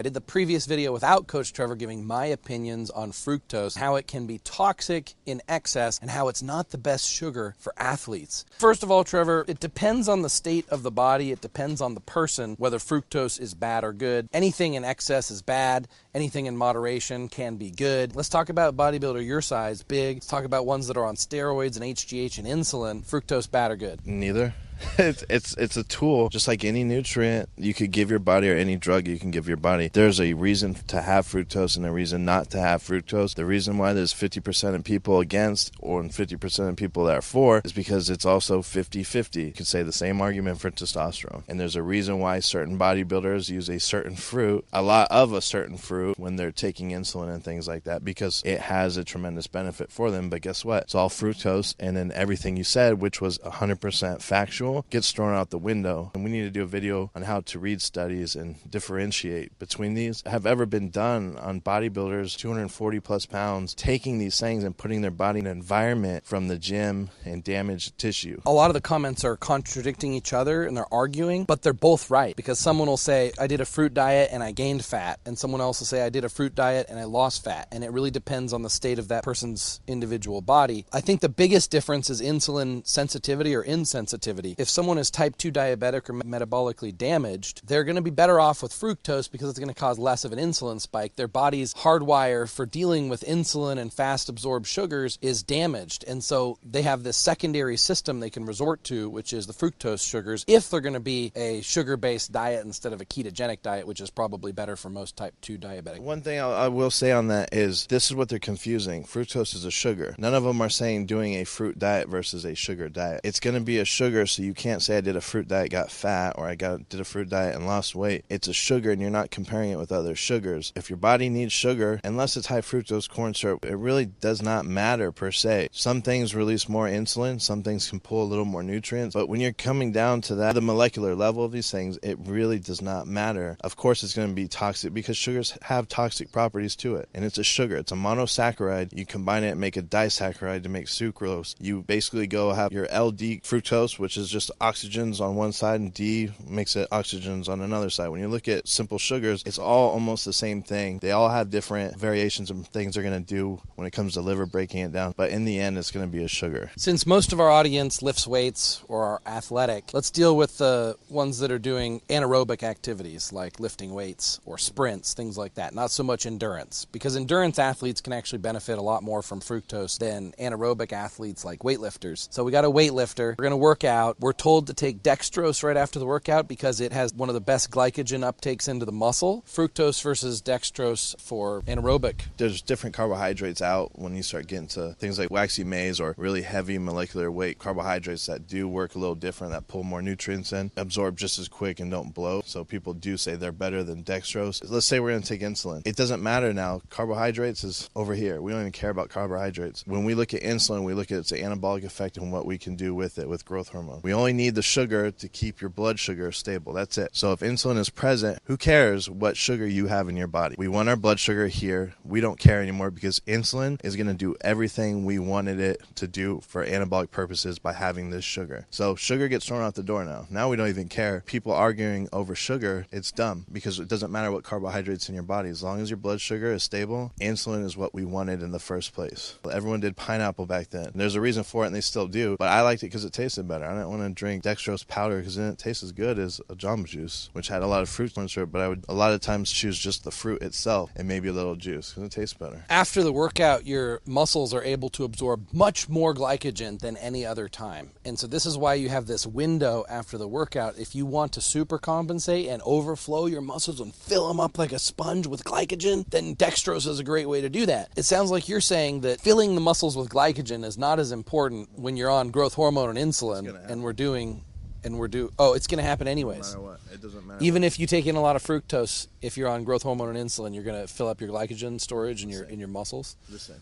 I did the previous video without Coach Trevor giving my opinions on fructose, how it can be toxic in excess, and how it's not the best sugar for athletes. First of all, Trevor, it depends on the state of the body, it depends on the person whether fructose is bad or good. Anything in excess is bad, anything in moderation can be good. Let's talk about bodybuilder your size, big. Let's talk about ones that are on steroids and HGH and insulin. Fructose bad or good? Neither. it's it's it's a tool. Just like any nutrient you could give your body or any drug you can give your body. There's a reason to have fructose and a reason not to have fructose. The reason why there's 50% of people against or 50% of people that are for is because it's also 50-50 you could say the same argument for testosterone. And there's a reason why certain bodybuilders use a certain fruit a lot of a certain fruit when they're taking insulin and things like that because it has a tremendous benefit for them. But guess what? It's all fructose and then everything you said which was 100% factual gets thrown out the window. And we need to do a video on how to read studies and differentiate between these. Have ever been done on bodybuilders 240 plus pounds taking these things and putting their body in an environment from the gym and damaged tissue. A lot of the comments are contradicting each other and they're arguing, but they're both right because someone will say, I did a fruit diet and I gained fat, and someone else will say, I did a fruit diet and I lost fat. And it really depends on the state of that person's individual body. I think the biggest difference is insulin sensitivity or insensitivity if someone is type 2 diabetic or metabolically damaged, they're going to be better off with fructose because it's going to cause less of an insulin spike. Their body's hardwire for dealing with insulin and fast absorbed sugars is damaged. And so they have this secondary system they can resort to, which is the fructose sugars, if they're going to be a sugar based diet instead of a ketogenic diet, which is probably better for most type 2 diabetic. One thing I will say on that is this is what they're confusing. Fructose is a sugar. None of them are saying doing a fruit diet versus a sugar diet. It's going to be a sugar, so you you can't say I did a fruit diet, got fat, or I got did a fruit diet and lost weight. It's a sugar, and you're not comparing it with other sugars. If your body needs sugar, unless it's high fructose corn syrup, it really does not matter per se. Some things release more insulin, some things can pull a little more nutrients, but when you're coming down to that, the molecular level of these things, it really does not matter. Of course, it's going to be toxic because sugars have toxic properties to it, and it's a sugar. It's a monosaccharide. You combine it and make a disaccharide to make sucrose. You basically go have your LD fructose, which is just oxygens on one side and D makes it oxygens on another side. When you look at simple sugars, it's all almost the same thing. They all have different variations of things they're going to do when it comes to liver breaking it down, but in the end, it's going to be a sugar. Since most of our audience lifts weights or are athletic, let's deal with the ones that are doing anaerobic activities like lifting weights or sprints, things like that. Not so much endurance, because endurance athletes can actually benefit a lot more from fructose than anaerobic athletes like weightlifters. So we got a weightlifter. We're going to work out. We're told to take dextrose right after the workout because it has one of the best glycogen uptakes into the muscle. Fructose versus dextrose for anaerobic. There's different carbohydrates out when you start getting to things like waxy maize or really heavy molecular weight carbohydrates that do work a little different, that pull more nutrients in, absorb just as quick and don't bloat. So people do say they're better than dextrose. Let's say we're going to take insulin. It doesn't matter now. Carbohydrates is over here. We don't even care about carbohydrates. When we look at insulin, we look at its anabolic effect and what we can do with it with growth hormone. We only need the sugar to keep your blood sugar stable. That's it. So if insulin is present, who cares what sugar you have in your body? We want our blood sugar here. We don't care anymore because insulin is going to do everything we wanted it to do for anabolic purposes by having this sugar. So sugar gets thrown out the door now. Now we don't even care. People arguing over sugar, it's dumb because it doesn't matter what carbohydrates in your body. As long as your blood sugar is stable, insulin is what we wanted in the first place. Everyone did pineapple back then. There's a reason for it and they still do, but I liked it because it tasted better. I didn't want to drink dextrose powder because then it tastes as good as a Jamba Juice, which had a lot of fruit corn it. But I would a lot of times choose just the fruit itself and maybe a little juice because it tastes better. After the workout, your muscles are able to absorb much more glycogen than any other time, and so this is why you have this window after the workout. If you want to super compensate and overflow your muscles and fill them up like a sponge with glycogen, then dextrose is a great way to do that. It sounds like you're saying that filling the muscles with glycogen is not as important when you're on growth hormone and insulin, and we're doing and we're due. Oh, it's going to happen anyways. No what, it doesn't matter. Even if you take in a lot of fructose, if you're on growth hormone and insulin, you're going to fill up your glycogen storage in your in your muscles. The same.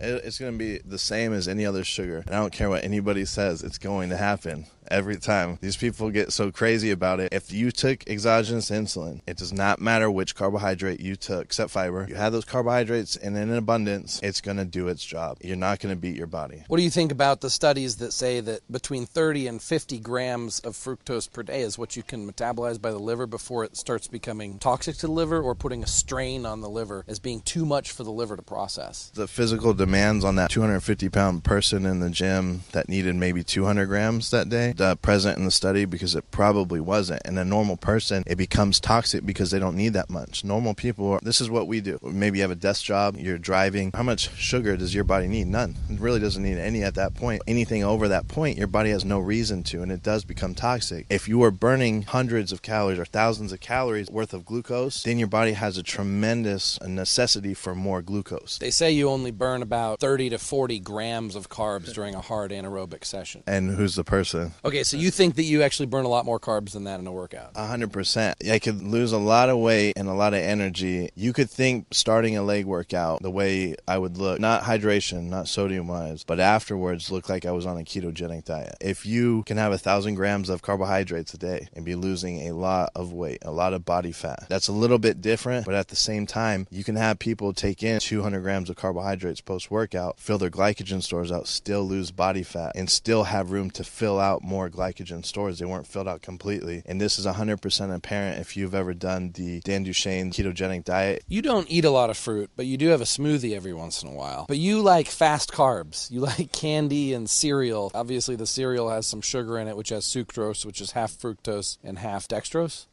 It- It's going to be the same as any other sugar. And I don't care what anybody says, it's going to happen every time. These people get so crazy about it. If you took exogenous insulin, it does not matter which carbohydrate you took, except fiber. You have those carbohydrates and in abundance, it's going to do its job. You're not going to beat your body. What do you think about the studies that say that between 30 and 50 grams of fructose per day is what you can metabolize by the liver before it starts becoming toxic to the liver or putting a strain on the liver as being too much for the liver to process? The physical demands on that 250 pound person in the gym that needed maybe 200 grams that day, uh, present in the study because it probably wasn't. And a normal person, it becomes toxic because they don't need that much. Normal people, are, this is what we do. Maybe you have a desk job, you're driving. How much sugar does your body need? None. It really doesn't need any at that point. Anything over that point, your body has no reason to, and it does become toxic. If you are burning hundreds of calories or thousands of calories worth of glucose, then your body has a tremendous necessity for more glucose. They say you only burn about 30 to 40 grams of carbs during a hard anaerobic session. And who's the person? Okay, so you think that you actually burn a lot more carbs than that in a workout? A hundred percent. I could lose a lot of weight and a lot of energy. You could think starting a leg workout the way I would look, not hydration, not sodium wise, but afterwards look like I was on a ketogenic diet. If you can have a thousand grams of carbohydrates a day and be losing a lot of weight, a lot of body fat, that's a little bit different, but at the same time, you can have people take in 200 grams of carbohydrates post workout, fill their glycogen stores out, still lose body fat, and still have room to fill out more glycogen stores. They weren't filled out completely. And this is 100% apparent if you've ever done the Dan Duchaine ketogenic diet. You don't eat a lot of fruit, but you do have a smoothie every once in a while. But you like fast carbs. You like candy and cereal. Obviously, the cereal has some sugar in it, which has sucrose, which is half fructose and half dextrose.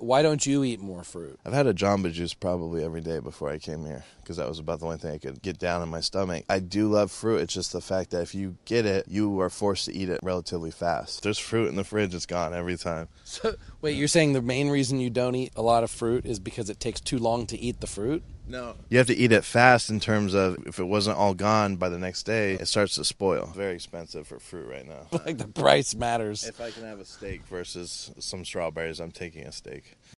Why don't you eat more fruit? I've had a Jamba Juice probably every day before I came here because that was about the only thing I could get down in my stomach. I do love fruit. It's just the fact that if you get it, you are forced to eat it relatively fast. There's fruit in the fridge, it's gone every time. So, wait, you're saying the main reason you don't eat a lot of fruit is because it takes too long to eat the fruit? No. You have to eat it fast in terms of if it wasn't all gone by the next day, it starts to spoil. Very expensive for fruit right now. Like the price matters. if I can have a steak versus some strawberries, I'm taking a steak.